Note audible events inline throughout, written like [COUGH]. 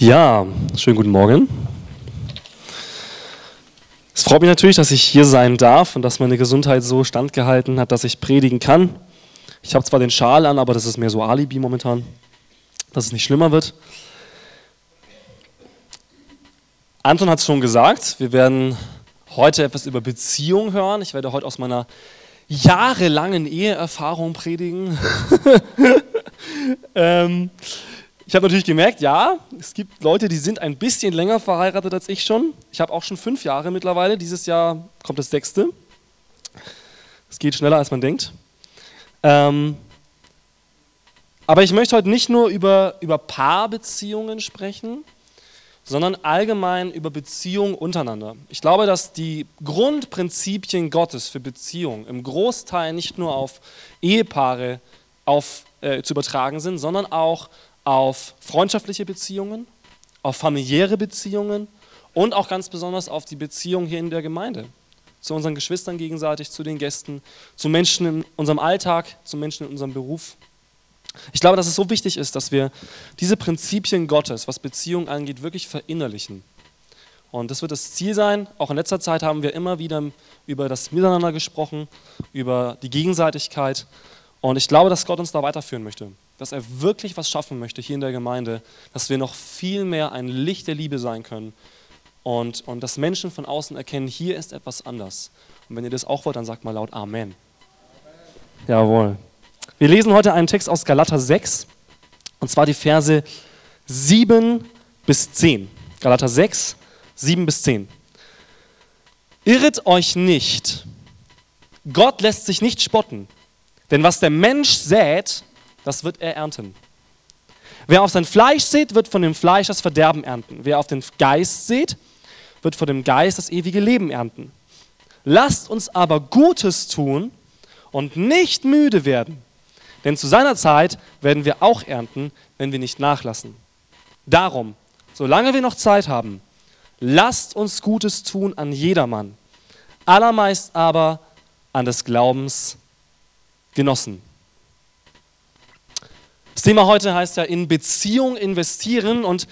Ja, schönen guten Morgen. Es freut mich natürlich, dass ich hier sein darf und dass meine Gesundheit so standgehalten hat, dass ich predigen kann. Ich habe zwar den Schal an, aber das ist mehr so Alibi momentan, dass es nicht schlimmer wird. Anton hat es schon gesagt, wir werden heute etwas über Beziehung hören. Ich werde heute aus meiner jahrelangen Eheerfahrung predigen. [LAUGHS] ähm, ich habe natürlich gemerkt, ja, es gibt Leute, die sind ein bisschen länger verheiratet als ich schon. Ich habe auch schon fünf Jahre mittlerweile. Dieses Jahr kommt das sechste. Es geht schneller, als man denkt. Ähm, aber ich möchte heute nicht nur über, über Paarbeziehungen sprechen, sondern allgemein über Beziehungen untereinander. Ich glaube, dass die Grundprinzipien Gottes für Beziehungen im Großteil nicht nur auf Ehepaare auf, äh, zu übertragen sind, sondern auch auf freundschaftliche Beziehungen, auf familiäre Beziehungen und auch ganz besonders auf die Beziehung hier in der Gemeinde. Zu unseren Geschwistern gegenseitig, zu den Gästen, zu Menschen in unserem Alltag, zu Menschen in unserem Beruf. Ich glaube, dass es so wichtig ist, dass wir diese Prinzipien Gottes, was Beziehungen angeht, wirklich verinnerlichen. Und das wird das Ziel sein. Auch in letzter Zeit haben wir immer wieder über das Miteinander gesprochen, über die Gegenseitigkeit. Und ich glaube, dass Gott uns da weiterführen möchte dass er wirklich was schaffen möchte hier in der Gemeinde, dass wir noch viel mehr ein Licht der Liebe sein können und, und dass Menschen von außen erkennen, hier ist etwas anders. Und wenn ihr das auch wollt, dann sagt mal laut Amen. Amen. Jawohl. Wir lesen heute einen Text aus Galater 6 und zwar die Verse 7 bis 10. Galater 6, 7 bis 10. Irret euch nicht. Gott lässt sich nicht spotten. Denn was der Mensch sät, das wird er ernten. Wer auf sein Fleisch sät, wird von dem Fleisch das Verderben ernten. Wer auf den Geist sät, wird von dem Geist das ewige Leben ernten. Lasst uns aber Gutes tun und nicht müde werden, denn zu seiner Zeit werden wir auch ernten, wenn wir nicht nachlassen. Darum, solange wir noch Zeit haben, lasst uns Gutes tun an jedermann, allermeist aber an des Glaubens Genossen. Das Thema heute heißt ja in Beziehung investieren und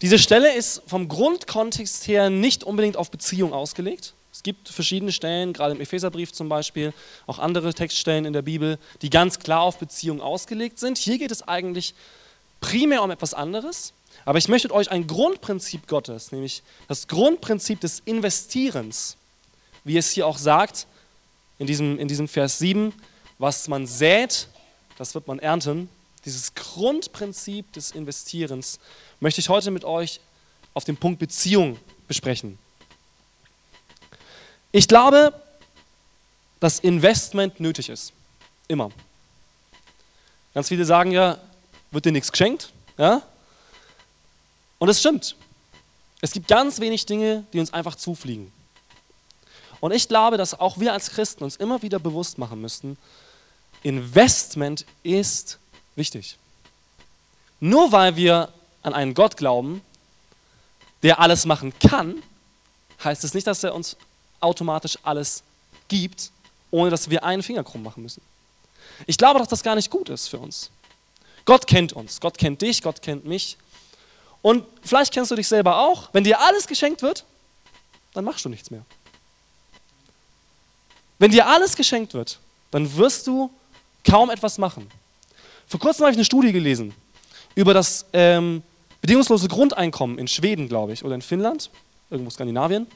diese Stelle ist vom Grundkontext her nicht unbedingt auf Beziehung ausgelegt. Es gibt verschiedene Stellen, gerade im Epheserbrief zum Beispiel, auch andere Textstellen in der Bibel, die ganz klar auf Beziehung ausgelegt sind. Hier geht es eigentlich primär um etwas anderes. Aber ich möchte euch ein Grundprinzip Gottes, nämlich das Grundprinzip des Investierens, wie es hier auch sagt, in diesem, in diesem Vers 7, was man sät, das wird man ernten, dieses Grundprinzip des Investierens möchte ich heute mit euch auf den Punkt Beziehung besprechen. Ich glaube, dass Investment nötig ist. Immer. Ganz viele sagen ja, wird dir nichts geschenkt. Ja? Und es stimmt. Es gibt ganz wenig Dinge, die uns einfach zufliegen. Und ich glaube, dass auch wir als Christen uns immer wieder bewusst machen müssten, Investment ist wichtig. Nur weil wir an einen Gott glauben, der alles machen kann, heißt es nicht, dass er uns automatisch alles gibt, ohne dass wir einen Finger krumm machen müssen. Ich glaube, dass das gar nicht gut ist für uns. Gott kennt uns, Gott kennt dich, Gott kennt mich. Und vielleicht kennst du dich selber auch. Wenn dir alles geschenkt wird, dann machst du nichts mehr. Wenn dir alles geschenkt wird, dann wirst du kaum etwas machen. Vor kurzem habe ich eine Studie gelesen über das ähm, bedingungslose Grundeinkommen in Schweden, glaube ich, oder in Finnland, irgendwo Skandinavien.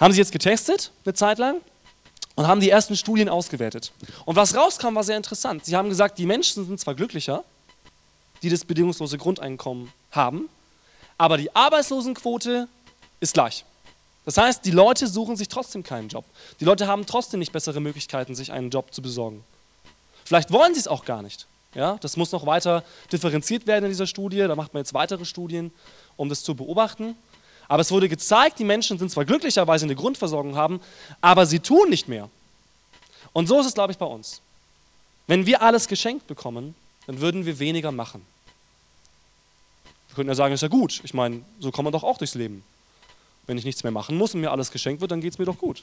Haben sie jetzt getestet, eine Zeit lang, und haben die ersten Studien ausgewertet. Und was rauskam, war sehr interessant. Sie haben gesagt, die Menschen sind zwar glücklicher, die das bedingungslose Grundeinkommen haben, aber die Arbeitslosenquote ist gleich. Das heißt, die Leute suchen sich trotzdem keinen Job. Die Leute haben trotzdem nicht bessere Möglichkeiten, sich einen Job zu besorgen. Vielleicht wollen sie es auch gar nicht. Ja, das muss noch weiter differenziert werden in dieser Studie. Da macht man jetzt weitere Studien, um das zu beobachten. Aber es wurde gezeigt, die Menschen sind zwar glücklicherweise eine Grundversorgung haben, aber sie tun nicht mehr. Und so ist es, glaube ich, bei uns. Wenn wir alles geschenkt bekommen, dann würden wir weniger machen. Wir könnten ja sagen, ist ja gut. Ich meine, so kommt man doch auch durchs Leben. Wenn ich nichts mehr machen muss und mir alles geschenkt wird, dann geht es mir doch gut.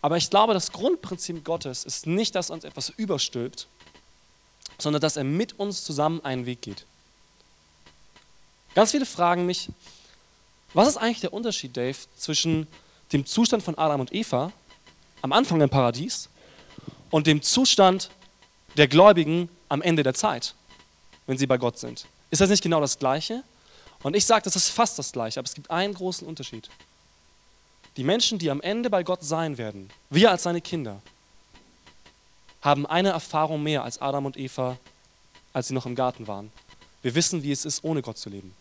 Aber ich glaube, das Grundprinzip Gottes ist nicht, dass uns etwas überstülpt, sondern dass er mit uns zusammen einen Weg geht. Ganz viele fragen mich, was ist eigentlich der Unterschied, Dave, zwischen dem Zustand von Adam und Eva am Anfang im Paradies und dem Zustand der Gläubigen am Ende der Zeit, wenn sie bei Gott sind? Ist das nicht genau das Gleiche? Und ich sage, das ist fast das Gleiche, aber es gibt einen großen Unterschied. Die Menschen, die am Ende bei Gott sein werden, wir als seine Kinder, haben eine Erfahrung mehr als Adam und Eva, als sie noch im Garten waren. Wir wissen, wie es ist, ohne Gott zu leben.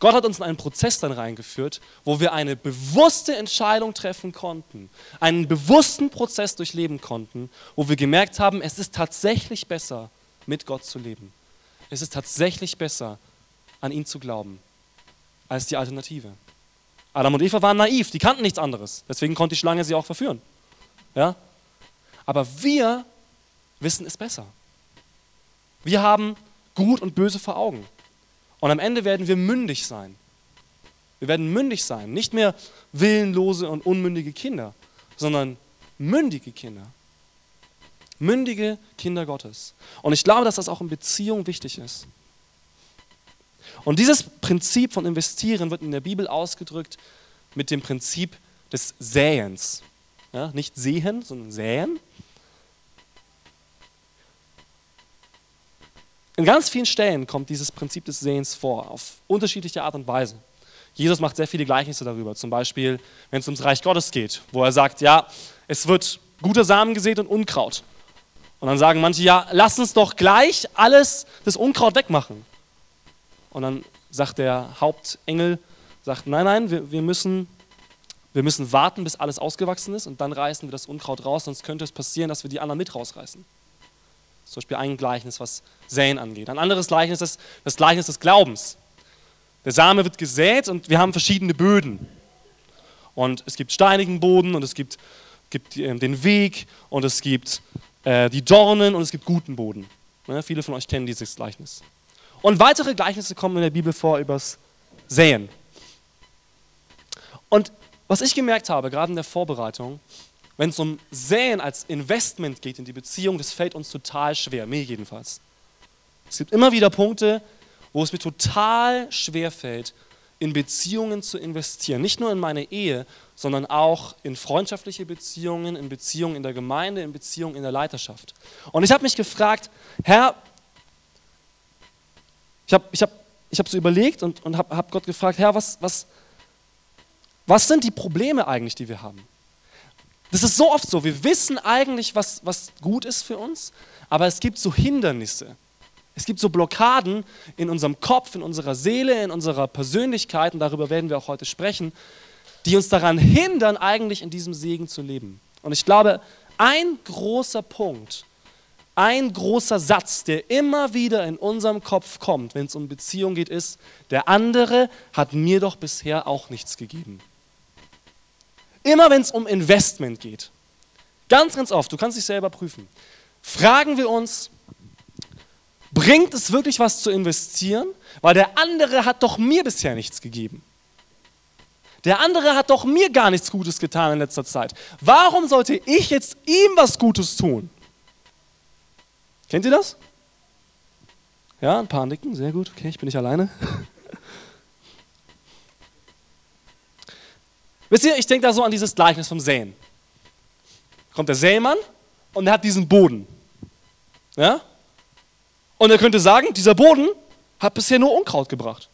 Gott hat uns in einen Prozess dann reingeführt, wo wir eine bewusste Entscheidung treffen konnten, einen bewussten Prozess durchleben konnten, wo wir gemerkt haben, es ist tatsächlich besser, mit Gott zu leben. Es ist tatsächlich besser, an ihn zu glauben, als die Alternative. Adam und Eva waren naiv, die kannten nichts anderes. Deswegen konnte die Schlange sie auch verführen. Ja? Aber wir wissen es besser. Wir haben Gut und Böse vor Augen. Und am Ende werden wir mündig sein. Wir werden mündig sein. Nicht mehr willenlose und unmündige Kinder, sondern mündige Kinder. Mündige Kinder Gottes. Und ich glaube, dass das auch in Beziehung wichtig ist. Und dieses Prinzip von Investieren wird in der Bibel ausgedrückt mit dem Prinzip des Säens. Ja, nicht sehen, sondern säen. In ganz vielen Stellen kommt dieses Prinzip des Sehens vor, auf unterschiedliche Art und Weise. Jesus macht sehr viele Gleichnisse darüber, zum Beispiel, wenn es ums Reich Gottes geht, wo er sagt, ja, es wird guter Samen gesät und Unkraut. Und dann sagen manche, ja, lass uns doch gleich alles das Unkraut wegmachen. Und dann sagt der Hauptengel, sagt, nein, nein, wir, wir, müssen, wir müssen warten, bis alles ausgewachsen ist und dann reißen wir das Unkraut raus, sonst könnte es passieren, dass wir die anderen mit rausreißen. Zum Beispiel ein Gleichnis, was Säen angeht. Ein anderes Gleichnis ist das Gleichnis des Glaubens. Der Same wird gesät und wir haben verschiedene Böden. Und es gibt steinigen Boden und es gibt, gibt äh, den Weg und es gibt äh, die Dornen und es gibt guten Boden. Ne, viele von euch kennen dieses Gleichnis. Und weitere Gleichnisse kommen in der Bibel vor übers Säen. Und was ich gemerkt habe, gerade in der Vorbereitung, wenn es um Säen als Investment geht in die Beziehung, das fällt uns total schwer, mir jedenfalls. Es gibt immer wieder Punkte, wo es mir total schwer fällt, in Beziehungen zu investieren. Nicht nur in meine Ehe, sondern auch in freundschaftliche Beziehungen, in Beziehungen in der Gemeinde, in Beziehungen in der Leiterschaft. Und ich habe mich gefragt, Herr, ich habe ich hab, ich hab so überlegt und, und habe hab Gott gefragt, Herr, was, was, was sind die Probleme eigentlich, die wir haben? Das ist so oft so. Wir wissen eigentlich, was, was gut ist für uns, aber es gibt so Hindernisse. Es gibt so Blockaden in unserem Kopf, in unserer Seele, in unserer Persönlichkeit, und darüber werden wir auch heute sprechen, die uns daran hindern, eigentlich in diesem Segen zu leben. Und ich glaube, ein großer Punkt, ein großer Satz, der immer wieder in unserem Kopf kommt, wenn es um Beziehung geht, ist, der andere hat mir doch bisher auch nichts gegeben. Immer wenn es um Investment geht, ganz, ganz oft, du kannst dich selber prüfen, fragen wir uns, bringt es wirklich was zu investieren? Weil der andere hat doch mir bisher nichts gegeben. Der andere hat doch mir gar nichts Gutes getan in letzter Zeit. Warum sollte ich jetzt ihm was Gutes tun? Kennt ihr das? Ja, ein paar nicken, sehr gut. Okay, ich bin nicht alleine. [LAUGHS] Wisst ihr, ich denke da so an dieses Gleichnis vom Säen. Kommt der Sämann und er hat diesen Boden. Ja? Und er könnte sagen, dieser Boden hat bisher nur Unkraut gebracht.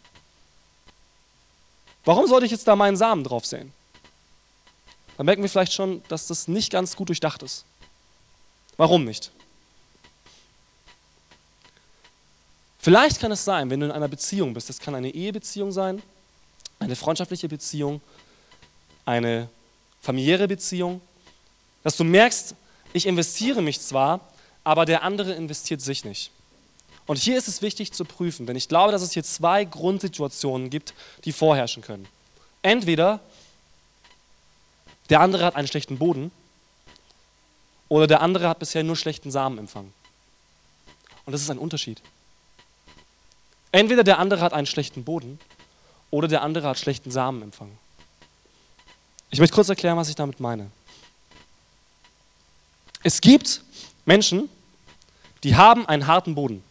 Warum sollte ich jetzt da meinen Samen drauf säen? Da merken wir vielleicht schon, dass das nicht ganz gut durchdacht ist. Warum nicht? Vielleicht kann es sein, wenn du in einer Beziehung bist, das kann eine Ehebeziehung sein, eine freundschaftliche Beziehung, eine familiäre Beziehung, dass du merkst, ich investiere mich zwar, aber der andere investiert sich nicht. Und hier ist es wichtig zu prüfen, denn ich glaube, dass es hier zwei Grundsituationen gibt, die vorherrschen können. Entweder der andere hat einen schlechten Boden oder der andere hat bisher nur schlechten Samen empfangen. Und das ist ein Unterschied. Entweder der andere hat einen schlechten Boden oder der andere hat schlechten Samen empfangen. Ich möchte kurz erklären, was ich damit meine. Es gibt Menschen, die haben einen harten Boden.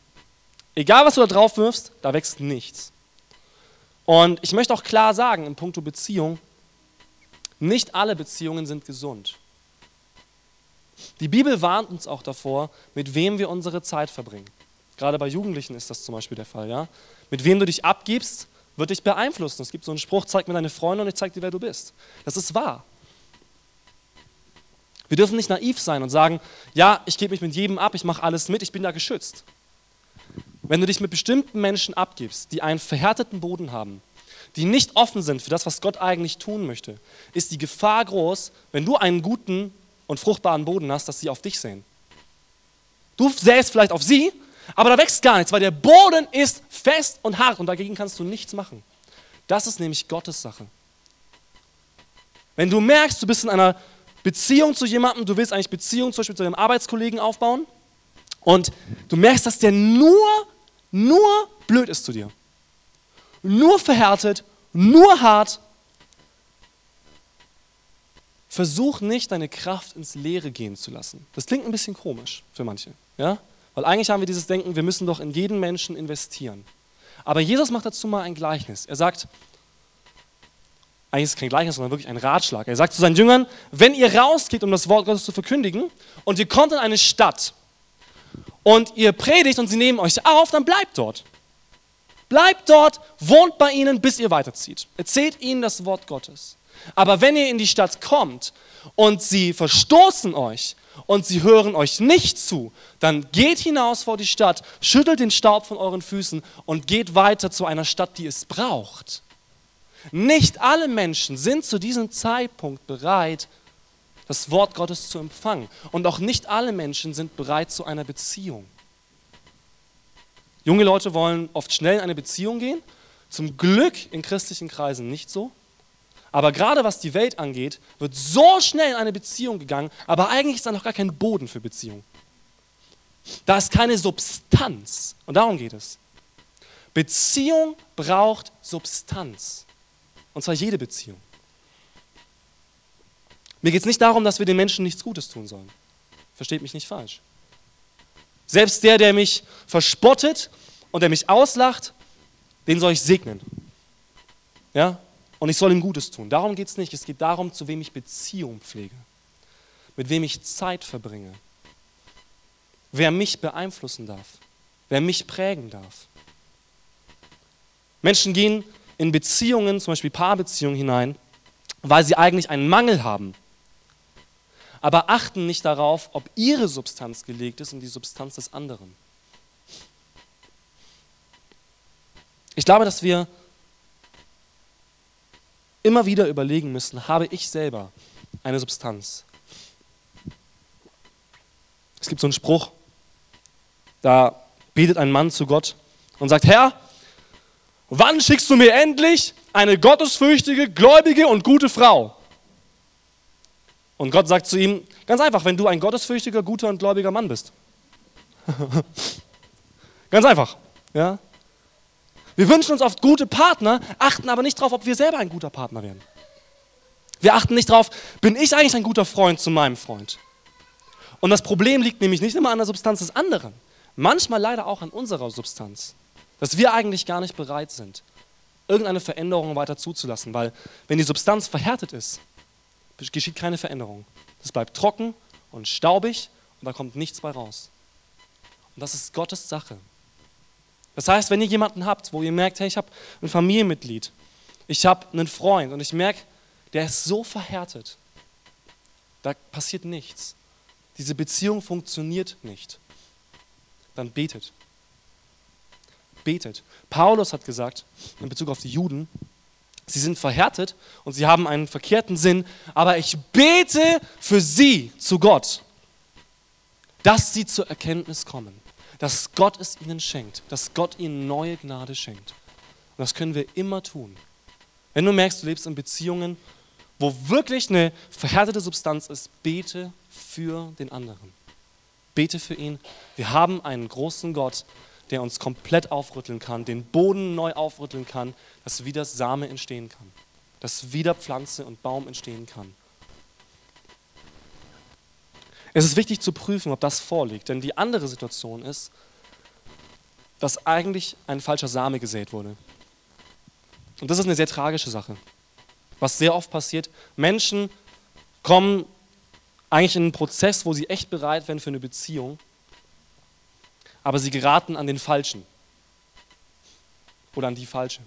Egal, was du da drauf wirfst, da wächst nichts. Und ich möchte auch klar sagen, in puncto Beziehung, nicht alle Beziehungen sind gesund. Die Bibel warnt uns auch davor, mit wem wir unsere Zeit verbringen. Gerade bei Jugendlichen ist das zum Beispiel der Fall. Ja? Mit wem du dich abgibst, wird dich beeinflussen. Es gibt so einen Spruch, zeig mir deine Freunde und ich zeig dir, wer du bist. Das ist wahr. Wir dürfen nicht naiv sein und sagen, ja, ich gebe mich mit jedem ab, ich mache alles mit, ich bin da geschützt. Wenn du dich mit bestimmten Menschen abgibst, die einen verhärteten Boden haben, die nicht offen sind für das, was Gott eigentlich tun möchte, ist die Gefahr groß, wenn du einen guten und fruchtbaren Boden hast, dass sie auf dich sehen. Du säst vielleicht auf sie, aber da wächst gar nichts, weil der Boden ist fest und hart und dagegen kannst du nichts machen. Das ist nämlich Gottes Sache. Wenn du merkst, du bist in einer Beziehung zu jemandem, du willst eigentlich Beziehung zum Beispiel zu deinem Arbeitskollegen aufbauen und du merkst, dass der nur, nur blöd ist zu dir. Nur verhärtet, nur hart. Versuch nicht, deine Kraft ins Leere gehen zu lassen. Das klingt ein bisschen komisch für manche. Ja? Weil eigentlich haben wir dieses Denken, wir müssen doch in jeden Menschen investieren. Aber Jesus macht dazu mal ein Gleichnis. Er sagt, eigentlich ist es kein Gleichnis, sondern wirklich ein Ratschlag. Er sagt zu seinen Jüngern, wenn ihr rausgeht, um das Wort Gottes zu verkündigen, und ihr kommt in eine Stadt und ihr predigt und sie nehmen euch auf, dann bleibt dort. Bleibt dort, wohnt bei ihnen, bis ihr weiterzieht. Erzählt ihnen das Wort Gottes. Aber wenn ihr in die Stadt kommt und sie verstoßen euch und sie hören euch nicht zu, dann geht hinaus vor die Stadt, schüttelt den Staub von euren Füßen und geht weiter zu einer Stadt, die es braucht. Nicht alle Menschen sind zu diesem Zeitpunkt bereit, das Wort Gottes zu empfangen. Und auch nicht alle Menschen sind bereit zu einer Beziehung. Junge Leute wollen oft schnell in eine Beziehung gehen. Zum Glück in christlichen Kreisen nicht so. Aber gerade was die Welt angeht, wird so schnell in eine Beziehung gegangen, aber eigentlich ist da noch gar kein Boden für Beziehung. Da ist keine Substanz. Und darum geht es. Beziehung braucht Substanz. Und zwar jede Beziehung. Mir geht es nicht darum, dass wir den Menschen nichts Gutes tun sollen. Versteht mich nicht falsch. Selbst der, der mich verspottet und der mich auslacht, den soll ich segnen. Ja? Und ich soll ihm Gutes tun. Darum geht es nicht. Es geht darum, zu wem ich Beziehung pflege. Mit wem ich Zeit verbringe. Wer mich beeinflussen darf. Wer mich prägen darf. Menschen gehen in Beziehungen, zum Beispiel Paarbeziehungen hinein, weil sie eigentlich einen Mangel haben aber achten nicht darauf, ob ihre Substanz gelegt ist und die Substanz des anderen. Ich glaube, dass wir immer wieder überlegen müssen, habe ich selber eine Substanz? Es gibt so einen Spruch, da betet ein Mann zu Gott und sagt, Herr, wann schickst du mir endlich eine gottesfürchtige, gläubige und gute Frau? Und Gott sagt zu ihm, ganz einfach, wenn du ein gottesfürchtiger, guter und gläubiger Mann bist. [LAUGHS] ganz einfach. Ja? Wir wünschen uns oft gute Partner, achten aber nicht darauf, ob wir selber ein guter Partner werden. Wir achten nicht darauf, bin ich eigentlich ein guter Freund zu meinem Freund? Und das Problem liegt nämlich nicht immer an der Substanz des anderen, manchmal leider auch an unserer Substanz, dass wir eigentlich gar nicht bereit sind, irgendeine Veränderung weiter zuzulassen, weil wenn die Substanz verhärtet ist, geschieht keine Veränderung. Es bleibt trocken und staubig und da kommt nichts bei raus. Und das ist Gottes Sache. Das heißt, wenn ihr jemanden habt, wo ihr merkt, hey, ich habe ein Familienmitglied, ich habe einen Freund und ich merke, der ist so verhärtet, da passiert nichts. Diese Beziehung funktioniert nicht. Dann betet. Betet. Paulus hat gesagt, in Bezug auf die Juden, Sie sind verhärtet und sie haben einen verkehrten Sinn, aber ich bete für sie zu Gott, dass sie zur Erkenntnis kommen, dass Gott es ihnen schenkt, dass Gott ihnen neue Gnade schenkt. Und das können wir immer tun. Wenn du merkst, du lebst in Beziehungen, wo wirklich eine verhärtete Substanz ist, bete für den anderen. Bete für ihn. Wir haben einen großen Gott, der uns komplett aufrütteln kann, den Boden neu aufrütteln kann, dass wieder Same entstehen kann, dass wieder Pflanze und Baum entstehen kann. Es ist wichtig zu prüfen, ob das vorliegt, denn die andere Situation ist, dass eigentlich ein falscher Same gesät wurde. Und das ist eine sehr tragische Sache. Was sehr oft passiert, Menschen kommen eigentlich in einen Prozess, wo sie echt bereit wären für eine Beziehung, aber sie geraten an den Falschen oder an die Falsche.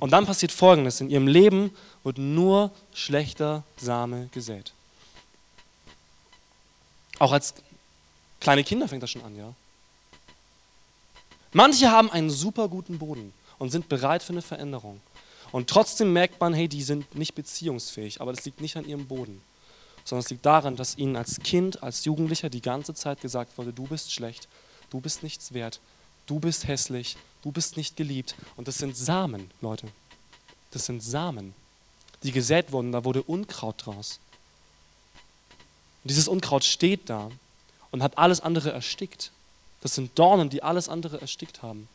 Und dann passiert Folgendes, in ihrem Leben wird nur schlechter Same gesät. Auch als kleine Kinder fängt das schon an, ja. Manche haben einen super guten Boden und sind bereit für eine Veränderung. Und trotzdem merkt man, hey, die sind nicht beziehungsfähig, aber das liegt nicht an ihrem Boden, sondern es liegt daran, dass ihnen als Kind, als Jugendlicher die ganze Zeit gesagt wurde, du bist schlecht, du bist nichts wert, du bist hässlich, du bist nicht geliebt. Und das sind Samen, Leute. Das sind Samen, die gesät wurden, da wurde Unkraut draus. Und dieses Unkraut steht da und hat alles andere erstickt. Das sind Dornen, die alles andere erstickt haben.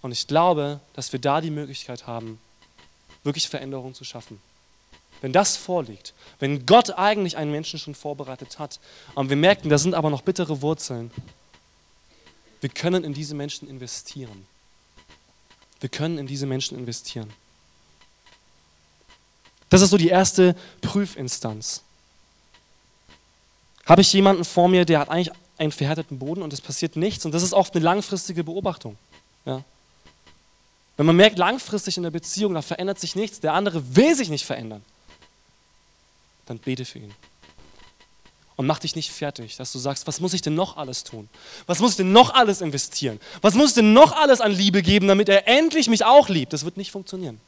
Und ich glaube, dass wir da die Möglichkeit haben, wirklich Veränderungen zu schaffen. Wenn das vorliegt, wenn Gott eigentlich einen Menschen schon vorbereitet hat und wir merken, da sind aber noch bittere Wurzeln, wir können in diese Menschen investieren. Wir können in diese Menschen investieren. Das ist so die erste Prüfinstanz. Habe ich jemanden vor mir, der hat eigentlich einen verhärteten Boden und es passiert nichts und das ist oft eine langfristige Beobachtung. Ja. Wenn man merkt, langfristig in der Beziehung, da verändert sich nichts, der andere will sich nicht verändern, dann bete für ihn. Und mach dich nicht fertig, dass du sagst, was muss ich denn noch alles tun? Was muss ich denn noch alles investieren? Was muss ich denn noch alles an Liebe geben, damit er endlich mich auch liebt? Das wird nicht funktionieren.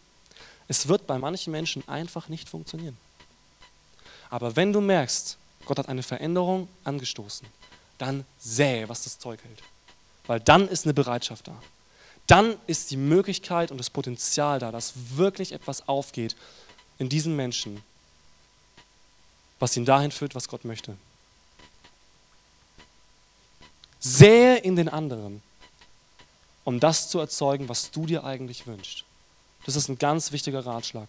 Es wird bei manchen Menschen einfach nicht funktionieren. Aber wenn du merkst, Gott hat eine Veränderung angestoßen, dann sähe, was das Zeug hält. Weil dann ist eine Bereitschaft da dann ist die Möglichkeit und das Potenzial da, dass wirklich etwas aufgeht in diesen Menschen, was ihn dahin führt, was Gott möchte. Sähe in den anderen, um das zu erzeugen, was du dir eigentlich wünschst. Das ist ein ganz wichtiger Ratschlag.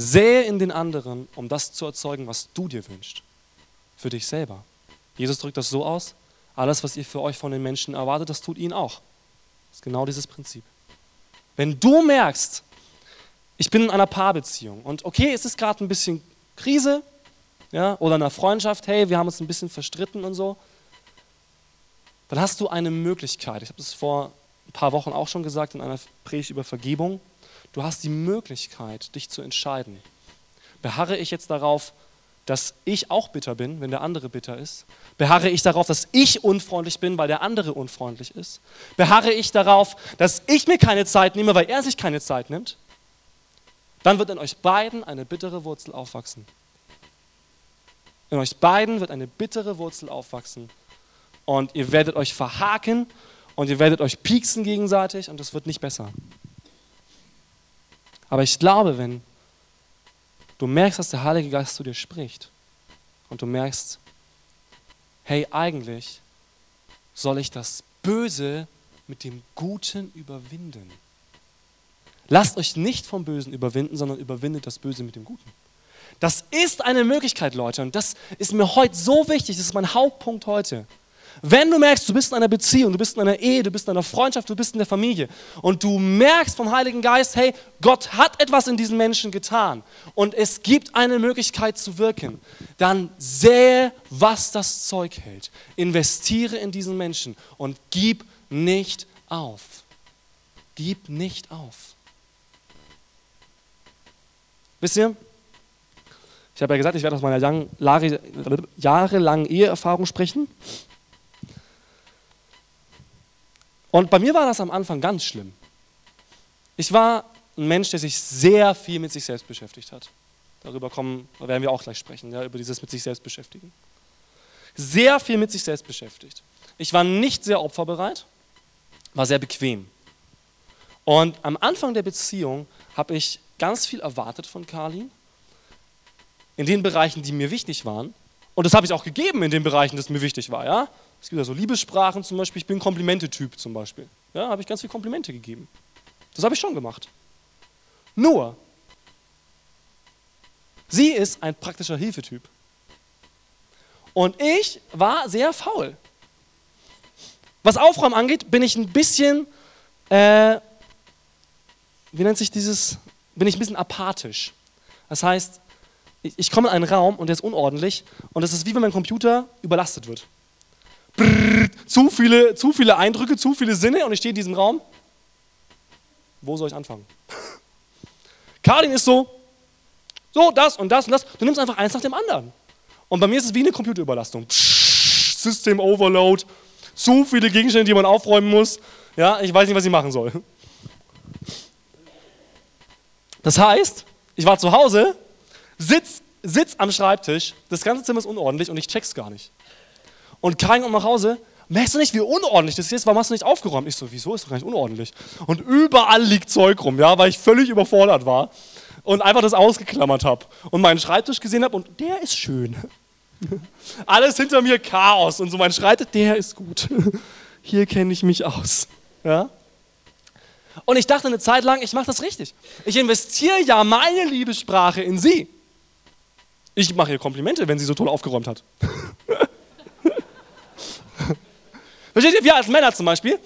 Sähe in den anderen, um das zu erzeugen, was du dir wünschst. Für dich selber. Jesus drückt das so aus, alles, was ihr für euch von den Menschen erwartet, das tut ihn auch. Das ist genau dieses Prinzip. Wenn du merkst, ich bin in einer Paarbeziehung und okay, es ist gerade ein bisschen Krise, ja, oder in einer Freundschaft, hey, wir haben uns ein bisschen verstritten und so, dann hast du eine Möglichkeit. Ich habe das vor ein paar Wochen auch schon gesagt in einer Predigt über Vergebung. Du hast die Möglichkeit, dich zu entscheiden. Beharre ich jetzt darauf, dass ich auch bitter bin, wenn der andere bitter ist? Beharre ich darauf, dass ich unfreundlich bin, weil der andere unfreundlich ist? Beharre ich darauf, dass ich mir keine Zeit nehme, weil er sich keine Zeit nimmt? Dann wird in euch beiden eine bittere Wurzel aufwachsen. In euch beiden wird eine bittere Wurzel aufwachsen. Und ihr werdet euch verhaken und ihr werdet euch pieksen gegenseitig und es wird nicht besser. Aber ich glaube, wenn du merkst, dass der Heilige Geist zu dir spricht und du merkst, hey, eigentlich soll ich das Böse mit dem Guten überwinden. Lasst euch nicht vom Bösen überwinden, sondern überwindet das Böse mit dem Guten. Das ist eine Möglichkeit, Leute, und das ist mir heute so wichtig, das ist mein Hauptpunkt heute. Wenn du merkst, du bist in einer Beziehung, du bist in einer Ehe, du bist in einer Freundschaft, du bist in der Familie und du merkst vom Heiligen Geist, hey, Gott hat etwas in diesen Menschen getan und es gibt eine Möglichkeit zu wirken, dann sähe, was das Zeug hält. Investiere in diesen Menschen und gib nicht auf. Gib nicht auf. Wisst ihr, ich habe ja gesagt, ich werde aus meiner jahrelangen Eheerfahrung sprechen. Und bei mir war das am Anfang ganz schlimm. Ich war ein Mensch, der sich sehr viel mit sich selbst beschäftigt hat. Darüber kommen, werden wir auch gleich sprechen, ja, über dieses mit sich selbst beschäftigen. Sehr viel mit sich selbst beschäftigt. Ich war nicht sehr opferbereit, war sehr bequem. Und am Anfang der Beziehung habe ich ganz viel erwartet von Karlin, in den Bereichen, die mir wichtig waren. Und das habe ich auch gegeben in den Bereichen, das mir wichtig war. Ja? Es gibt ja so Liebessprachen zum Beispiel, ich bin Komplimente-Typ zum Beispiel. Ja, habe ich ganz viel Komplimente gegeben. Das habe ich schon gemacht. Nur, sie ist ein praktischer Hilfetyp. Und ich war sehr faul. Was Aufräumen angeht, bin ich ein bisschen, äh, wie nennt sich dieses, bin ich ein bisschen apathisch. Das heißt, ich, ich komme in einen Raum und der ist unordentlich und es ist wie wenn mein Computer überlastet wird. Brrr, zu, viele, zu viele Eindrücke, zu viele Sinne und ich stehe in diesem Raum. Wo soll ich anfangen? Karin ist so, so, das und das und das. Du nimmst einfach eins nach dem anderen. Und bei mir ist es wie eine Computerüberlastung. Psch, System Overload, zu viele Gegenstände, die man aufräumen muss. Ja, ich weiß nicht, was ich machen soll. Das heißt, ich war zu Hause, sitz, sitz am Schreibtisch, das ganze Zimmer ist unordentlich und ich check's gar nicht. Und Karin kommt nach Hause, merkst du nicht, wie unordentlich das ist? Warum hast du nicht aufgeräumt? Ich so, wieso ist doch gar nicht unordentlich? Und überall liegt Zeug rum, ja, weil ich völlig überfordert war und einfach das ausgeklammert habe und meinen Schreibtisch gesehen habe und der ist schön. [LAUGHS] Alles hinter mir Chaos und so mein Schreibtisch, der ist gut. [LAUGHS] Hier kenne ich mich aus. Ja? Und ich dachte eine Zeit lang, ich mache das richtig. Ich investiere ja meine Liebessprache in sie. Ich mache ihr Komplimente, wenn sie so toll aufgeräumt hat. [LAUGHS] Versteht ihr? Wir als Männer zum Beispiel.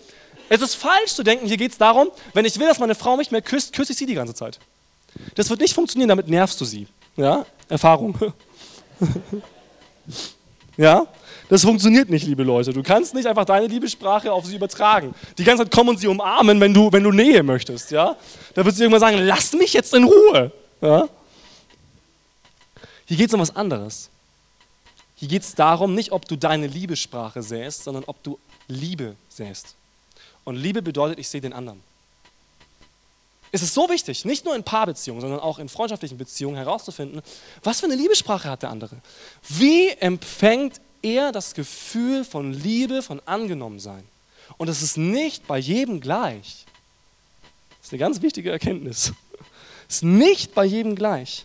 Es ist falsch zu denken, hier geht es darum, wenn ich will, dass meine Frau mich mehr küsst, küsse ich sie die ganze Zeit. Das wird nicht funktionieren, damit nervst du sie. Ja? Erfahrung. [LAUGHS] ja? Das funktioniert nicht, liebe Leute. Du kannst nicht einfach deine Liebessprache auf sie übertragen. Die ganze Zeit kommen und sie umarmen, wenn du, wenn du Nähe möchtest. Ja? Da wird sie irgendwann sagen, lass mich jetzt in Ruhe. Ja? Hier geht es um was anderes. Hier geht es darum, nicht ob du deine Liebessprache säst, sondern ob du Liebe säst. Und Liebe bedeutet, ich sehe den anderen. Es ist so wichtig, nicht nur in Paarbeziehungen, sondern auch in freundschaftlichen Beziehungen herauszufinden, was für eine Liebessprache hat der andere. Wie empfängt er das Gefühl von Liebe, von Angenommensein? Und es ist nicht bei jedem gleich. Das ist eine ganz wichtige Erkenntnis. Es ist nicht bei jedem gleich.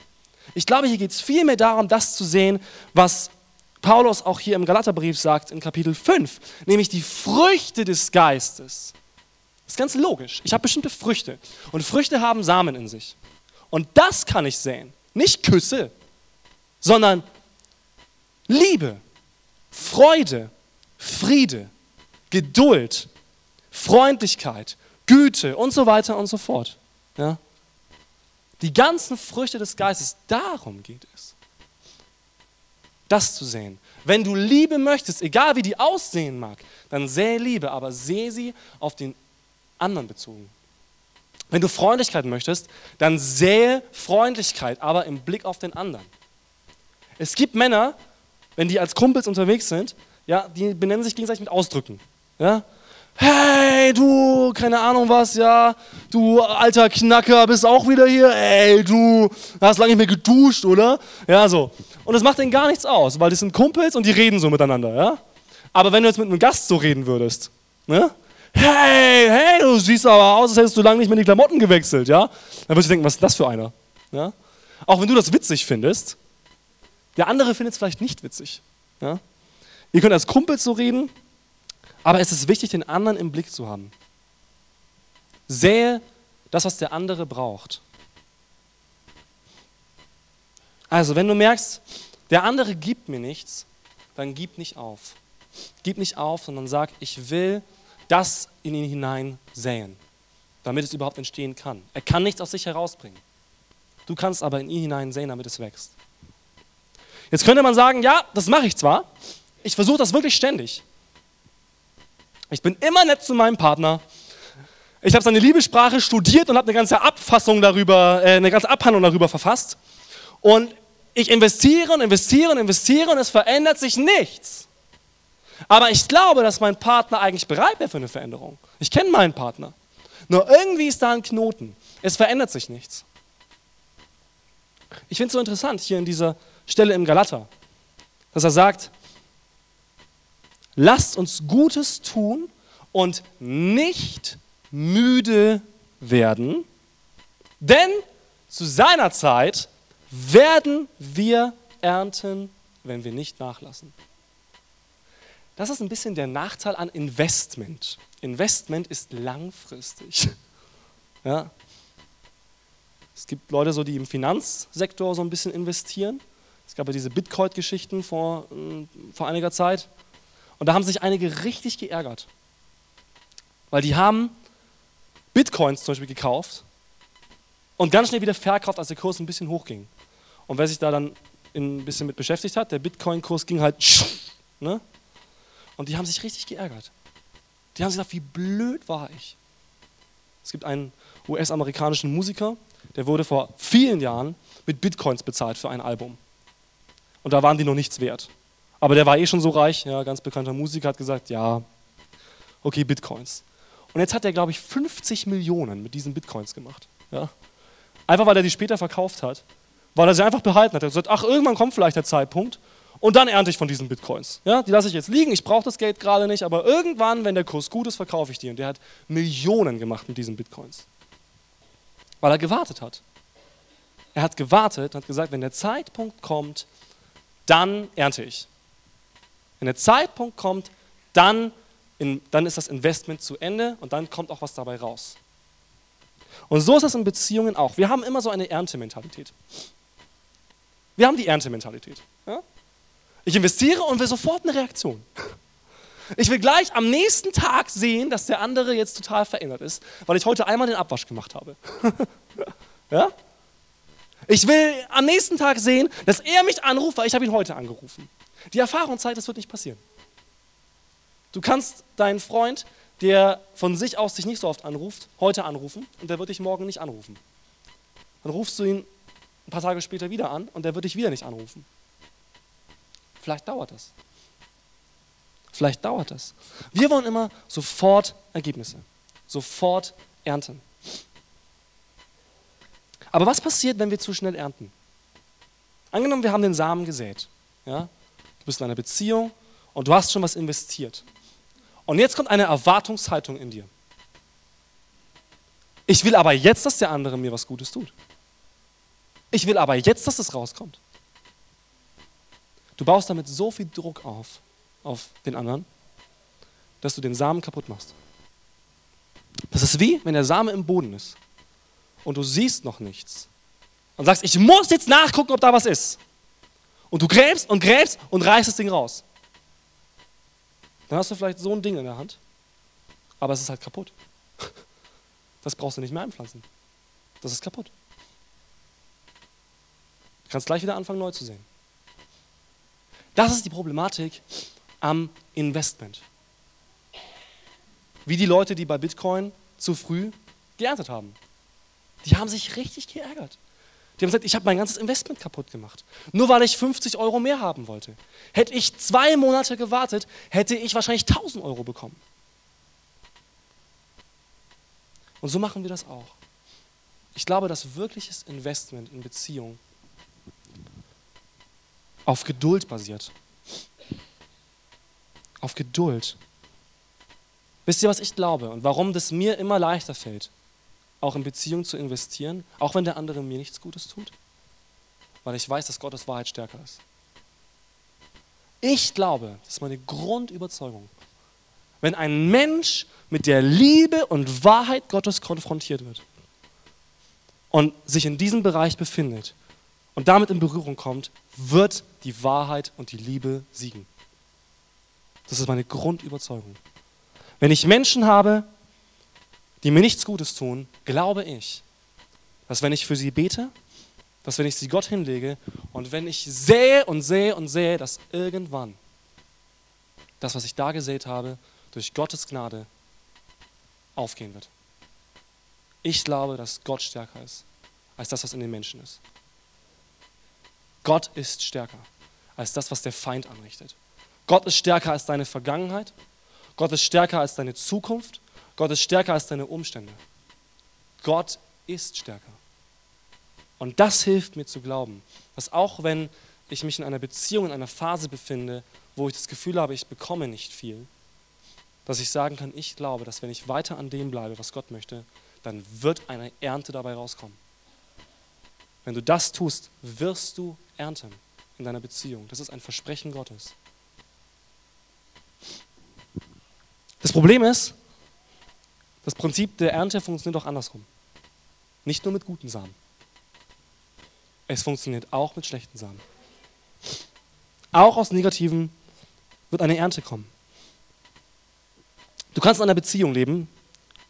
Ich glaube, hier geht es vielmehr darum, das zu sehen, was Paulus auch hier im Galaterbrief sagt in Kapitel 5, nämlich die Früchte des Geistes. Das ist ganz logisch. Ich habe bestimmte Früchte. Und Früchte haben Samen in sich. Und das kann ich sehen. Nicht Küsse, sondern Liebe, Freude, Friede, Geduld, Freundlichkeit, Güte und so weiter und so fort. Ja? Die ganzen Früchte des Geistes, darum geht es. Das zu sehen. Wenn du Liebe möchtest, egal wie die aussehen mag, dann sähe Liebe, aber sehe sie auf den anderen bezogen. Wenn du Freundlichkeit möchtest, dann sähe Freundlichkeit, aber im Blick auf den anderen. Es gibt Männer, wenn die als Kumpels unterwegs sind, ja, die benennen sich gegenseitig mit Ausdrücken. Ja? Hey, du, keine Ahnung was, ja, du alter Knacker, bist auch wieder hier. Ey, du hast lange nicht mehr geduscht, oder? Ja, so. Und es macht denen gar nichts aus, weil das sind Kumpels und die reden so miteinander, ja? Aber wenn du jetzt mit einem Gast so reden würdest, ne? hey, hey, du siehst aber aus, als hättest du lange nicht mehr die Klamotten gewechselt, ja? Dann wirst du denken, was ist das für einer? Ja? Auch wenn du das witzig findest, der andere findet es vielleicht nicht witzig. Ja? Ihr könnt als Kumpels so reden, aber es ist wichtig, den anderen im Blick zu haben. Sähe das, was der andere braucht. Also, wenn du merkst, der andere gibt mir nichts, dann gib nicht auf. Gib nicht auf, sondern sag, ich will das in ihn hinein säen, damit es überhaupt entstehen kann. Er kann nichts aus sich herausbringen. Du kannst aber in ihn hinein säen, damit es wächst. Jetzt könnte man sagen, ja, das mache ich zwar, ich versuche das wirklich ständig. Ich bin immer nett zu meinem Partner. Ich habe seine Liebessprache studiert und habe eine ganze Abfassung darüber, äh, eine ganze Abhandlung darüber verfasst. Und ich investiere und investiere und investiere und es verändert sich nichts. Aber ich glaube, dass mein Partner eigentlich bereit wäre für eine Veränderung. Ich kenne meinen Partner. Nur irgendwie ist da ein Knoten. Es verändert sich nichts. Ich finde es so interessant hier in dieser Stelle im Galater, dass er sagt, lasst uns Gutes tun und nicht müde werden, denn zu seiner Zeit werden wir ernten, wenn wir nicht nachlassen. Das ist ein bisschen der Nachteil an Investment. Investment ist langfristig. [LAUGHS] Ja. Es gibt Leute, so, die im Finanzsektor so ein bisschen investieren. Es gab ja diese Bitcoin-Geschichten vor, äh, vor einiger Zeit. Und da haben sich einige richtig geärgert. Weil die haben Bitcoins zum Beispiel gekauft und ganz schnell wieder verkauft, als der Kurs ein bisschen hochging. Und wer sich da dann ein bisschen mit beschäftigt hat, der Bitcoin-Kurs ging halt. [LAUGHS] Ne? Und die haben sich richtig geärgert. Die haben sich gedacht, wie blöd war ich. Es gibt einen US-amerikanischen Musiker, der wurde vor vielen Jahren mit Bitcoins bezahlt für ein Album. Und da waren die noch nichts wert. Aber der war eh schon so reich, ja, ganz bekannter Musiker, hat gesagt, ja, okay, Bitcoins. Und jetzt hat er, glaube ich, 50 Millionen mit diesen Bitcoins gemacht. Ja. Einfach weil er die später verkauft hat, weil er sie einfach behalten hat. Er hat gesagt, ach, irgendwann kommt vielleicht der Zeitpunkt und dann ernte ich von diesen Bitcoins. Ja, die lasse ich jetzt liegen, ich brauche das Geld gerade nicht, aber irgendwann, wenn der Kurs gut ist, verkaufe ich die. Und der hat Millionen gemacht mit diesen Bitcoins. Weil er gewartet hat. Er hat gewartet und hat gesagt, wenn der Zeitpunkt kommt, dann ernte ich. Wenn der Zeitpunkt kommt, dann, in, dann ist das Investment zu Ende und dann kommt auch was dabei raus. Und so ist das in Beziehungen auch. Wir haben immer so eine Erntementalität. Wir haben die Erntementalität. Ja? Ich investiere und will sofort eine Reaktion. Ich will gleich am nächsten Tag sehen, dass der andere jetzt total verändert ist, weil ich heute einmal den Abwasch gemacht habe. [LAUGHS] ja? Ich will am nächsten Tag sehen, dass er mich anruft, weil ich habe ihn heute angerufen. Die Erfahrung zeigt, das wird nicht passieren. Du kannst deinen Freund, der von sich aus dich nicht so oft anruft, heute anrufen und der wird dich morgen nicht anrufen. Dann rufst du ihn ein paar Tage später wieder an und der wird dich wieder nicht anrufen. Vielleicht dauert das. Vielleicht dauert das. Wir wollen immer sofort Ergebnisse, sofort ernten. Aber was passiert, wenn wir zu schnell ernten? Angenommen, wir haben den Samen gesät. Ja? Du bist in einer Beziehung und du hast schon was investiert. Und jetzt kommt eine Erwartungshaltung in dir. Ich will aber jetzt, dass der andere mir was Gutes tut. Ich will aber jetzt, dass es rauskommt. Du baust damit so viel Druck auf, auf den anderen, dass du den Samen kaputt machst. Das ist wie, wenn der Same im Boden ist und du siehst noch nichts und sagst, ich muss jetzt nachgucken, ob da was ist. Und du gräbst und gräbst und reißt das Ding raus. Dann hast du vielleicht so ein Ding in der Hand, aber es ist halt kaputt. [LAUGHS] Das brauchst du nicht mehr einpflanzen. Das ist kaputt. Du kannst gleich wieder anfangen, neu zu sehen. Das ist die Problematik am Investment. Wie die Leute, die bei Bitcoin zu früh geerntet haben. Die haben sich richtig geärgert. Die haben gesagt, ich habe mein ganzes Investment kaputt gemacht. Nur weil ich 50 Euro mehr haben wollte. Hätte ich zwei Monate gewartet, hätte ich wahrscheinlich 1000 Euro bekommen. Und so machen wir das auch. Ich glaube, dass wirkliches Investment in Beziehung auf Geduld basiert. Auf Geduld. Wisst ihr, was ich glaube und warum das mir immer leichter fällt, auch in Beziehung zu investieren, auch wenn der andere mir nichts Gutes tut? Weil ich weiß, dass Gottes Wahrheit stärker ist. Ich glaube, das ist meine Grundüberzeugung, wenn ein Mensch mit der Liebe und Wahrheit Gottes konfrontiert wird und sich in diesem Bereich befindet und damit in Berührung kommt, wird die Wahrheit und die Liebe siegen. Das ist meine Grundüberzeugung. Wenn ich Menschen habe, die mir nichts Gutes tun, glaube ich, dass wenn ich für sie bete, dass wenn ich sie Gott hinlege und wenn ich sähe und sähe und sähe, dass irgendwann das, was ich da gesät habe, durch Gottes Gnade aufgehen wird. Ich glaube, dass Gott stärker ist als das, was in den Menschen ist. Gott ist stärker als das, was der Feind anrichtet. Gott ist stärker als deine Vergangenheit. Gott ist stärker als deine Zukunft. Gott ist stärker als deine Umstände. Gott ist stärker. Und das hilft mir zu glauben, dass auch wenn ich mich in einer Beziehung, in einer Phase befinde, wo ich das Gefühl habe, ich bekomme nicht viel, dass ich sagen kann, ich glaube, dass wenn ich weiter an dem bleibe, was Gott möchte, dann wird eine Ernte dabei rauskommen. Wenn du das tust, wirst du ernten in deiner Beziehung. Das ist ein Versprechen Gottes. Das Problem ist, das Prinzip der Ernte funktioniert auch andersrum. Nicht nur mit guten Samen. Es funktioniert auch mit schlechten Samen. Auch aus negativen wird eine Ernte kommen. Du kannst in einer Beziehung leben,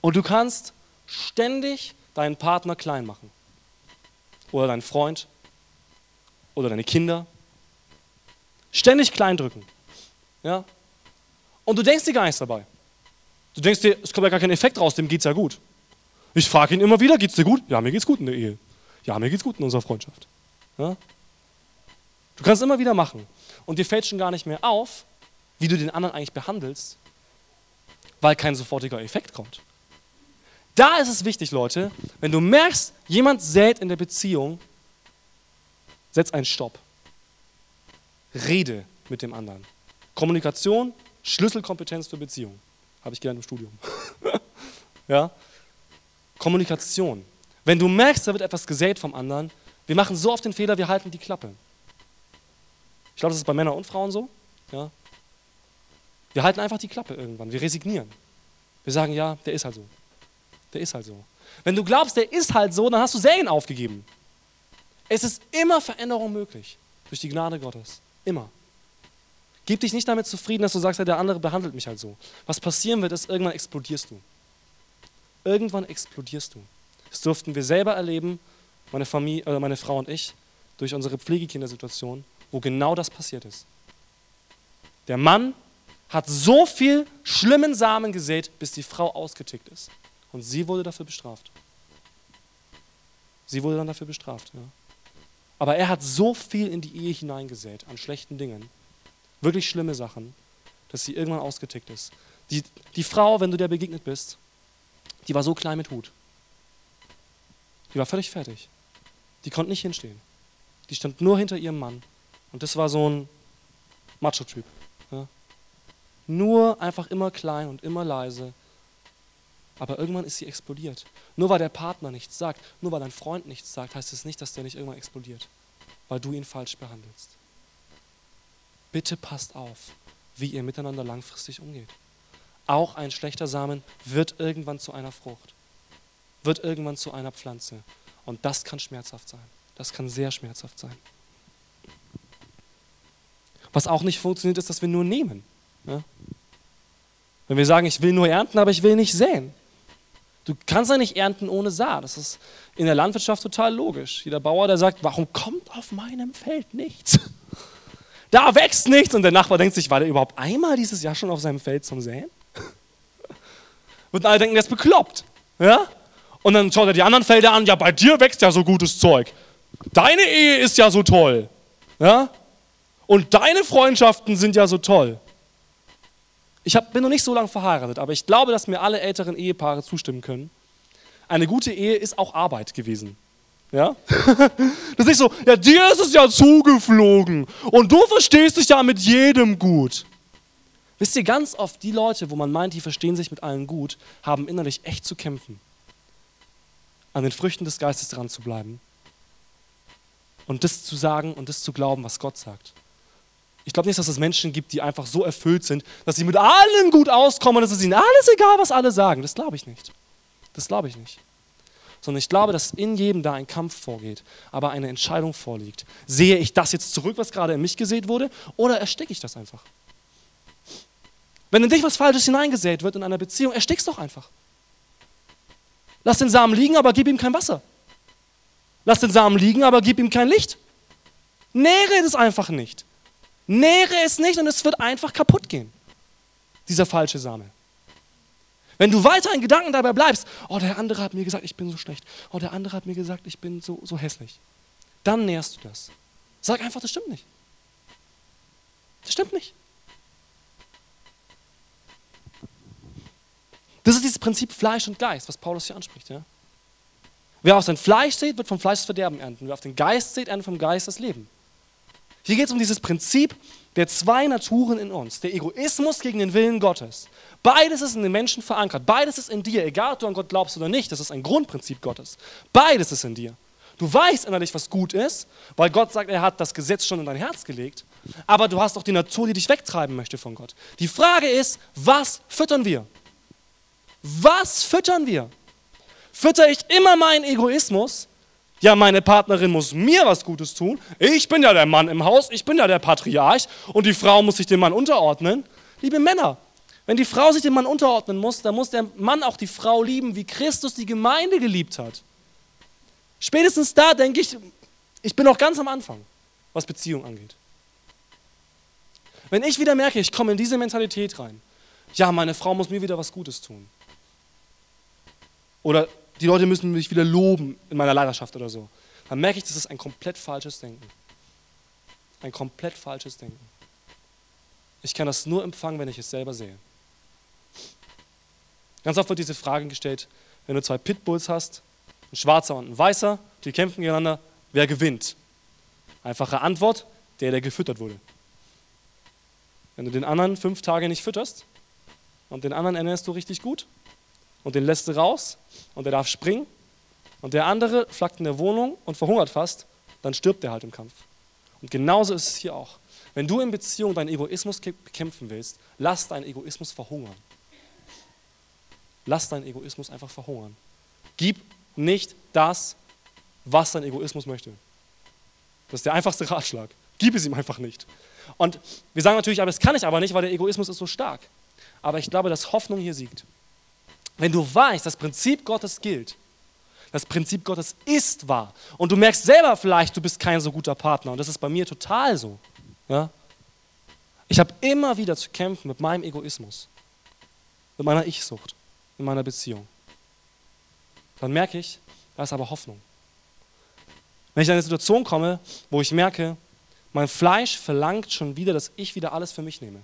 Und du kannst ständig deinen Partner klein machen. Oder deinen Freund. Oder deine Kinder. Ständig klein drücken. Ja? Und du denkst dir gar nichts dabei. Du denkst dir, es kommt ja gar kein Effekt raus, dem geht's ja gut. Ich frage ihn immer wieder, geht's dir gut? Ja, mir geht's gut in der Ehe. Ja, mir geht's gut in unserer Freundschaft. Ja? Du kannst es immer wieder machen. Und dir fällt schon gar nicht mehr auf, wie du den anderen eigentlich behandelst, weil kein sofortiger Effekt kommt. Da ist es wichtig, Leute, wenn du merkst, jemand sät in der Beziehung, setz einen Stopp. Rede mit dem anderen. Kommunikation, Schlüsselkompetenz für Beziehung. Habe ich gelernt im Studium. [LAUGHS] ja? Kommunikation. Wenn du merkst, da wird etwas gesät vom anderen, wir machen so oft den Fehler, wir halten die Klappe. Ich glaube, das ist bei Männern und Frauen so. Ja? Wir halten einfach die Klappe irgendwann. Wir resignieren. Wir sagen, ja, der ist halt so. Der ist halt so. Wenn du glaubst, der ist halt so, dann hast du Serien aufgegeben. Es ist immer Veränderung möglich. Durch die Gnade Gottes. Immer. Gib dich nicht damit zufrieden, dass du sagst, ja, der andere behandelt mich halt so. Was passieren wird, ist, irgendwann explodierst du. Irgendwann explodierst du. Das durften wir selber erleben, meine Familie, oder meine Frau und ich, durch unsere Pflegekindersituation, wo genau das passiert ist. Der Mann hat so viel schlimmen Samen gesät, bis die Frau ausgetickt ist. Und sie wurde dafür bestraft. Sie wurde dann dafür bestraft. Ja. Aber er hat so viel in die Ehe hineingesät an schlechten Dingen, wirklich schlimme Sachen, dass sie irgendwann ausgetickt ist. Die, die Frau, wenn du der begegnet bist, die war so klein mit Hut. Die war völlig fertig. Die konnte nicht hinstehen. Die stand nur hinter ihrem Mann. Und das war so ein Macho-Typ. Ja. Nur einfach immer klein und immer leise. Aber irgendwann ist sie explodiert. Nur weil der Partner nichts sagt, nur weil dein Freund nichts sagt, heißt es das nicht, dass der nicht irgendwann explodiert. Weil du ihn falsch behandelst. Bitte passt auf, wie ihr miteinander langfristig umgeht. Auch ein schlechter Samen wird irgendwann zu einer Frucht, wird irgendwann zu einer Pflanze. Und das kann schmerzhaft sein. Das kann sehr schmerzhaft sein. Was auch nicht funktioniert, ist, dass wir nur nehmen. Ja? Wenn wir sagen, ich will nur ernten, aber ich will nicht säen. Du kannst ja nicht ernten ohne Saat. Das ist in der Landwirtschaft total logisch. Jeder Bauer, der sagt, warum kommt auf meinem Feld nichts? Da wächst nichts. Und der Nachbar denkt sich, war der überhaupt einmal dieses Jahr schon auf seinem Feld zum Säen? [LAUGHS] Und alle denken, der ist bekloppt. Ja? Und dann schaut er die anderen Felder an, ja, bei dir wächst ja so gutes Zeug. Deine Ehe ist ja so toll. Ja? Und deine Freundschaften sind ja so toll. Ich hab, bin noch nicht so lange verheiratet, aber ich glaube, dass mir alle älteren Ehepaare zustimmen können. Eine gute Ehe ist auch Arbeit gewesen. Ja? [LAUGHS] Das ist nicht so, ja, dir ist es ja zugeflogen und du verstehst dich ja mit jedem gut. Wisst ihr, ganz oft die Leute, wo man meint, die verstehen sich mit allen gut, haben innerlich echt zu kämpfen, an den Früchten des Geistes dran zu bleiben und das zu sagen und das zu glauben, was Gott sagt. Ich glaube nicht, dass es Menschen gibt, die einfach so erfüllt sind, dass sie mit allen gut auskommen und es ist ihnen alles egal, was alle sagen. Das glaube ich nicht. Das glaube ich nicht. Sondern ich glaube, dass in jedem da ein Kampf vorgeht, aber eine Entscheidung vorliegt. Sehe ich das jetzt zurück, was gerade in mich gesät wurde, oder ersticke ich das einfach? Wenn in dich was Falsches hineingesät wird in einer Beziehung, erstick's doch einfach. Lass den Samen liegen, aber gib ihm kein Wasser. Lass den Samen liegen, aber gib ihm kein Licht. Nähre es einfach nicht. Nähre es nicht und es wird einfach kaputt gehen. Dieser falsche Same. Wenn du weiter in Gedanken dabei bleibst, oh, der andere hat mir gesagt, ich bin so schlecht. Oh, der andere hat mir gesagt, ich bin so, so hässlich. Dann nährst du das. Sag einfach, das stimmt nicht. Das stimmt nicht. Das ist dieses Prinzip Fleisch und Geist, was Paulus hier anspricht. Ja? Wer auf sein Fleisch sieht, wird vom Fleisch das Verderben ernten. Wer auf den Geist sieht, erntet vom Geist das Leben. Hier geht es um dieses Prinzip der zwei Naturen in uns. Der Egoismus gegen den Willen Gottes. Beides ist in den Menschen verankert. Beides ist in dir, egal ob du an Gott glaubst oder nicht. Das ist ein Grundprinzip Gottes. Beides ist in dir. Du weißt innerlich, was gut ist, weil Gott sagt, er hat das Gesetz schon in dein Herz gelegt. Aber du hast auch die Natur, die dich wegtreiben möchte von Gott. Die Frage ist, was füttern wir? Was füttern wir? Fütter ich immer meinen Egoismus ja, meine Partnerin muss mir was Gutes tun. Ich bin ja der Mann im Haus, ich bin ja der Patriarch und die Frau muss sich dem Mann unterordnen. Liebe Männer, Wenn die Frau sich dem Mann unterordnen muss, dann muss der Mann auch die Frau lieben, wie Christus die Gemeinde geliebt hat. Spätestens da denke ich, ich bin noch ganz am Anfang, was Beziehung angeht. Wenn ich wieder merke, ich komme in diese Mentalität rein, ja, meine Frau muss mir wieder was Gutes tun. Oder die Leute müssen mich wieder loben in meiner Leidenschaft oder so. Dann merke ich, das ist ein komplett falsches Denken. Ein komplett falsches Denken. Ich kann das nur empfangen, wenn ich es selber sehe. Ganz oft wird diese Frage gestellt, wenn du zwei Pitbulls hast, ein schwarzer und ein weißer, die kämpfen gegeneinander, wer gewinnt? Einfache Antwort, der, der gefüttert wurde. Wenn du den anderen fünf Tage nicht fütterst und den anderen ernährst du richtig gut, und den lässt du raus und der darf springen und der andere flackt in der Wohnung und verhungert fast, dann stirbt der halt im Kampf. Und genauso ist es hier auch. Wenn du in Beziehung deinen Egoismus bekämpfen willst, lass deinen Egoismus verhungern. Lass deinen Egoismus einfach verhungern. Gib nicht das, was dein Egoismus möchte. Das ist der einfachste Ratschlag. Gib es ihm einfach nicht. Und wir sagen natürlich, aber das kann ich aber nicht, weil der Egoismus ist so stark. Aber ich glaube, dass Hoffnung hier siegt. Wenn du weißt, das Prinzip Gottes gilt, das Prinzip Gottes ist wahr und du merkst selber vielleicht, du bist kein so guter Partner und das ist bei mir total so. Ja? Ich habe immer wieder zu kämpfen mit meinem Egoismus, mit meiner Ich-Sucht, in meiner Beziehung. Dann merke ich, da ist aber Hoffnung. Wenn ich in eine Situation komme, wo ich merke, mein Fleisch verlangt schon wieder, dass ich wieder alles für mich nehme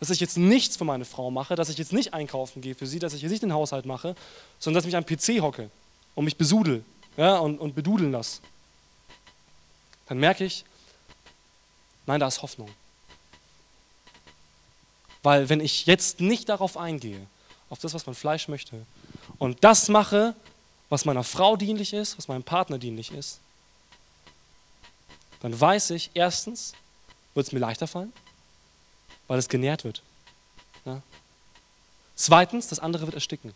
dass ich jetzt nichts für meine Frau mache, dass ich jetzt nicht einkaufen gehe für sie, dass ich jetzt nicht den Haushalt mache, sondern dass ich mich am PC hocke und mich besudel ja, und, und bedudeln lasse. Dann merke ich, nein, da ist Hoffnung. Weil wenn ich jetzt nicht darauf eingehe, auf das, was mein Fleisch möchte, und das mache, was meiner Frau dienlich ist, was meinem Partner dienlich ist, dann weiß ich, erstens wird es mir leichter fallen, weil es genährt wird. Ja? Zweitens, das andere wird ersticken.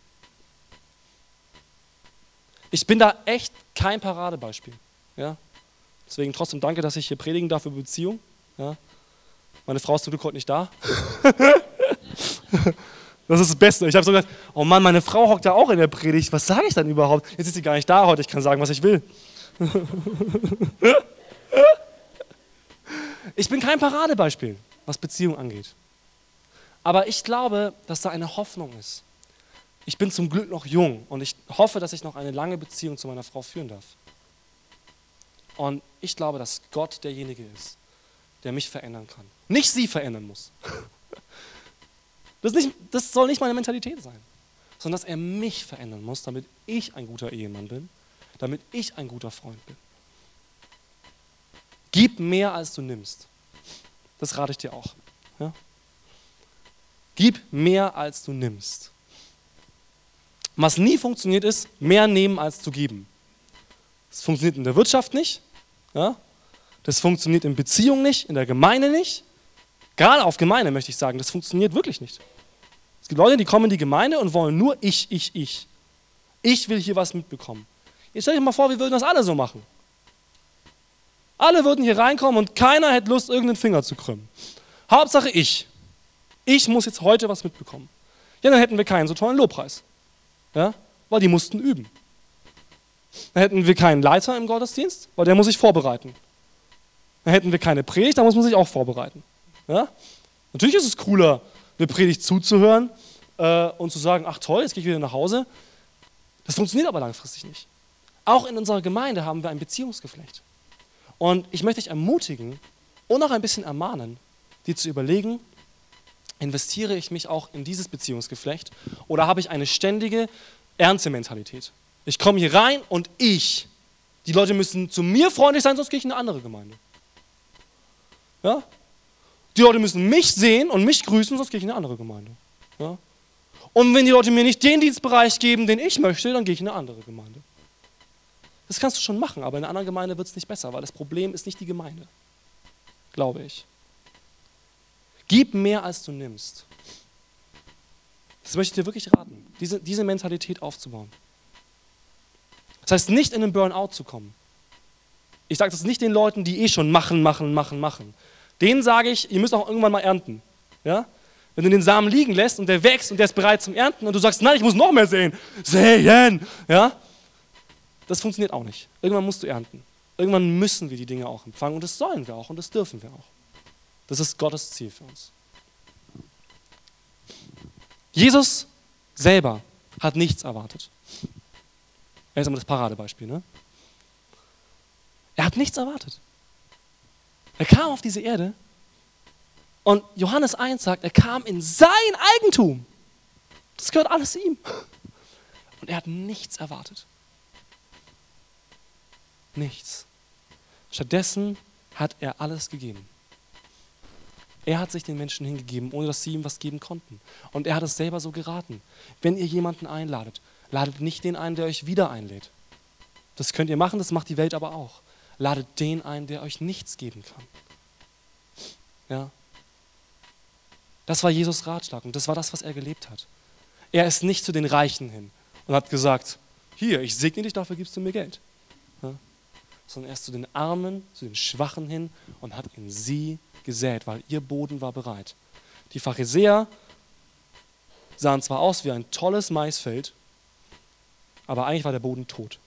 Ich bin da echt kein Paradebeispiel. Ja? Deswegen trotzdem danke, dass ich hier predigen darf über Beziehung. Ja? Meine Frau ist zum Glück heute nicht da. [LAUGHS] das ist das Beste. Ich habe so gedacht, oh Mann, meine Frau hockt ja auch in der Predigt. Was sage ich dann überhaupt? Jetzt ist sie gar nicht da heute. Ich kann sagen, was ich will. [LAUGHS] ich bin kein Paradebeispiel was Beziehung angeht. Aber ich glaube, dass da eine Hoffnung ist. Ich bin zum Glück noch jung und ich hoffe, dass ich noch eine lange Beziehung zu meiner Frau führen darf. Und ich glaube, dass Gott derjenige ist, der mich verändern kann. Nicht sie verändern muss. Das, nicht, das soll nicht meine Mentalität sein, sondern dass er mich verändern muss, damit ich ein guter Ehemann bin, damit ich ein guter Freund bin. Gib mehr, als du nimmst. Das rate ich dir auch. Ja? Gib mehr, als du nimmst. Was nie funktioniert ist, mehr nehmen, als zu geben. Das funktioniert in der Wirtschaft nicht. Ja? Das funktioniert in Beziehungen nicht, in der Gemeinde nicht. Gerade auf Gemeinde möchte ich sagen, das funktioniert wirklich nicht. Gibt Leute, die kommen in die Gemeinde und wollen nur ich, ich, ich. Ich will hier was mitbekommen. Jetzt stell dir mal vor, wir würden das alle so machen. Alle würden hier reinkommen und keiner hätte Lust, irgendeinen Finger zu krümmen. Hauptsache ich. Ich muss jetzt heute was mitbekommen. Ja, dann hätten wir keinen so tollen Lobpreis. Ja? Weil die mussten üben. Dann hätten wir keinen Leiter im Gottesdienst, weil der muss sich vorbereiten. Dann hätten wir keine Predigt, da muss man sich auch vorbereiten. Ja? Natürlich ist es cooler, eine Predigt zuzuhören äh, und zu sagen, ach toll, jetzt gehe ich wieder nach Hause. Das funktioniert aber langfristig nicht. Auch in unserer Gemeinde haben wir ein Beziehungsgeflecht. Und ich möchte dich ermutigen und auch ein bisschen ermahnen, dir zu überlegen, investiere ich mich auch in dieses Beziehungsgeflecht oder habe ich eine ständige Erntementalität? Ich komme hier rein und ich, die Leute müssen zu mir freundlich sein, sonst gehe ich in eine andere Gemeinde. Ja? Die Leute müssen mich sehen und mich grüßen, sonst gehe ich in eine andere Gemeinde. Ja? Und wenn die Leute mir nicht den Dienstbereich geben, den ich möchte, dann gehe ich in eine andere Gemeinde. Das kannst du schon machen, aber in einer anderen Gemeinde wird es nicht besser, weil das Problem ist nicht die Gemeinde, glaube ich. Gib mehr, als du nimmst. Das möchte ich dir wirklich raten, diese, diese Mentalität aufzubauen. Das heißt, nicht in den Burnout zu kommen. Ich sage das nicht den Leuten, die eh schon machen, machen, machen, machen. Denen sage ich, ihr müsst auch irgendwann mal ernten. Ja? Wenn du den Samen liegen lässt und der wächst und der ist bereit zum Ernten und du sagst, nein, ich muss noch mehr säen. Säen! Ja? Das funktioniert auch nicht. Irgendwann musst du ernten. Irgendwann müssen wir die Dinge auch empfangen und das sollen wir auch und das dürfen wir auch. Das ist Gottes Ziel für uns. Jesus selber hat nichts erwartet. Er ist immer das Paradebeispiel. Ne? Er hat nichts erwartet. Er kam auf diese Erde und Johannes 1 sagt, er kam in sein Eigentum. Das gehört alles ihm. Und er hat nichts erwartet. Nichts. Stattdessen hat er alles gegeben. Er hat sich den Menschen hingegeben, ohne dass sie ihm was geben konnten. Und er hat es selber so geraten. Wenn ihr jemanden einladet, ladet nicht den ein, der euch wieder einlädt. Das könnt ihr machen, das macht die Welt aber auch. Ladet den ein, der euch nichts geben kann. Ja. Das war Jesus Ratschlag und das war das, was er gelebt hat. Er ist nicht zu den Reichen hin und hat gesagt, hier, ich segne dich, dafür gibst du mir Geld. Ja. Sondern er ist zu den Armen, zu den Schwachen hin und hat in sie gesät, weil ihr Boden war bereit. Die Pharisäer sahen zwar aus wie ein tolles Maisfeld, aber eigentlich war der Boden tot.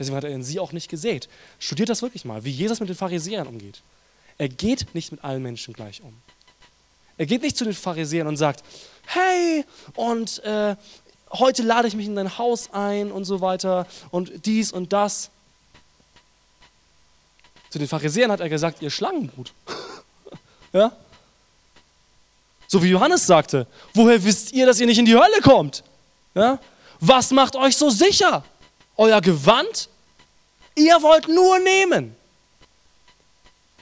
Deswegen hat er in sie auch nicht gesät. Studiert das wirklich mal, wie Jesus mit den Pharisäern umgeht. Er geht nicht mit allen Menschen gleich um. Er geht nicht zu den Pharisäern und sagt, hey, und äh, heute lade ich mich in dein Haus ein und so weiter und dies und das. Zu den Pharisäern hat er gesagt, ihr Schlangenbrut. [LAUGHS] ja? So wie Johannes sagte, woher wisst ihr, dass ihr nicht in die Hölle kommt? Ja? Was macht euch so sicher? Euer Gewand? Ihr wollt nur nehmen.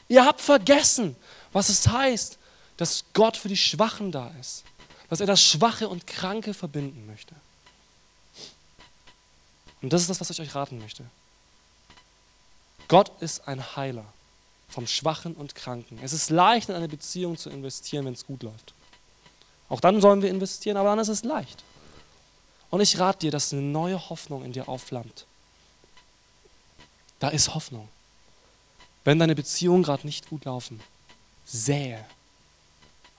Ihr habt vergessen, was es heißt, dass Gott für die Schwachen da ist. Dass er das Schwache und Kranke verbinden möchte. Und das ist das, was ich euch raten möchte. Gott ist ein Heiler vom Schwachen und Kranken. Es ist leicht, in eine Beziehung zu investieren, wenn es gut läuft. Auch dann sollen wir investieren, aber dann ist es leicht. Und ich rate dir, dass eine neue Hoffnung in dir aufflammt. Da ist Hoffnung. Wenn deine Beziehungen gerade nicht gut laufen, sähe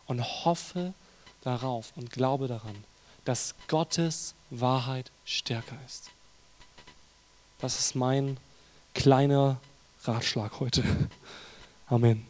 und hoffe darauf und glaube daran, dass Gottes Wahrheit stärker ist. Das ist mein kleiner Ratschlag heute. Amen.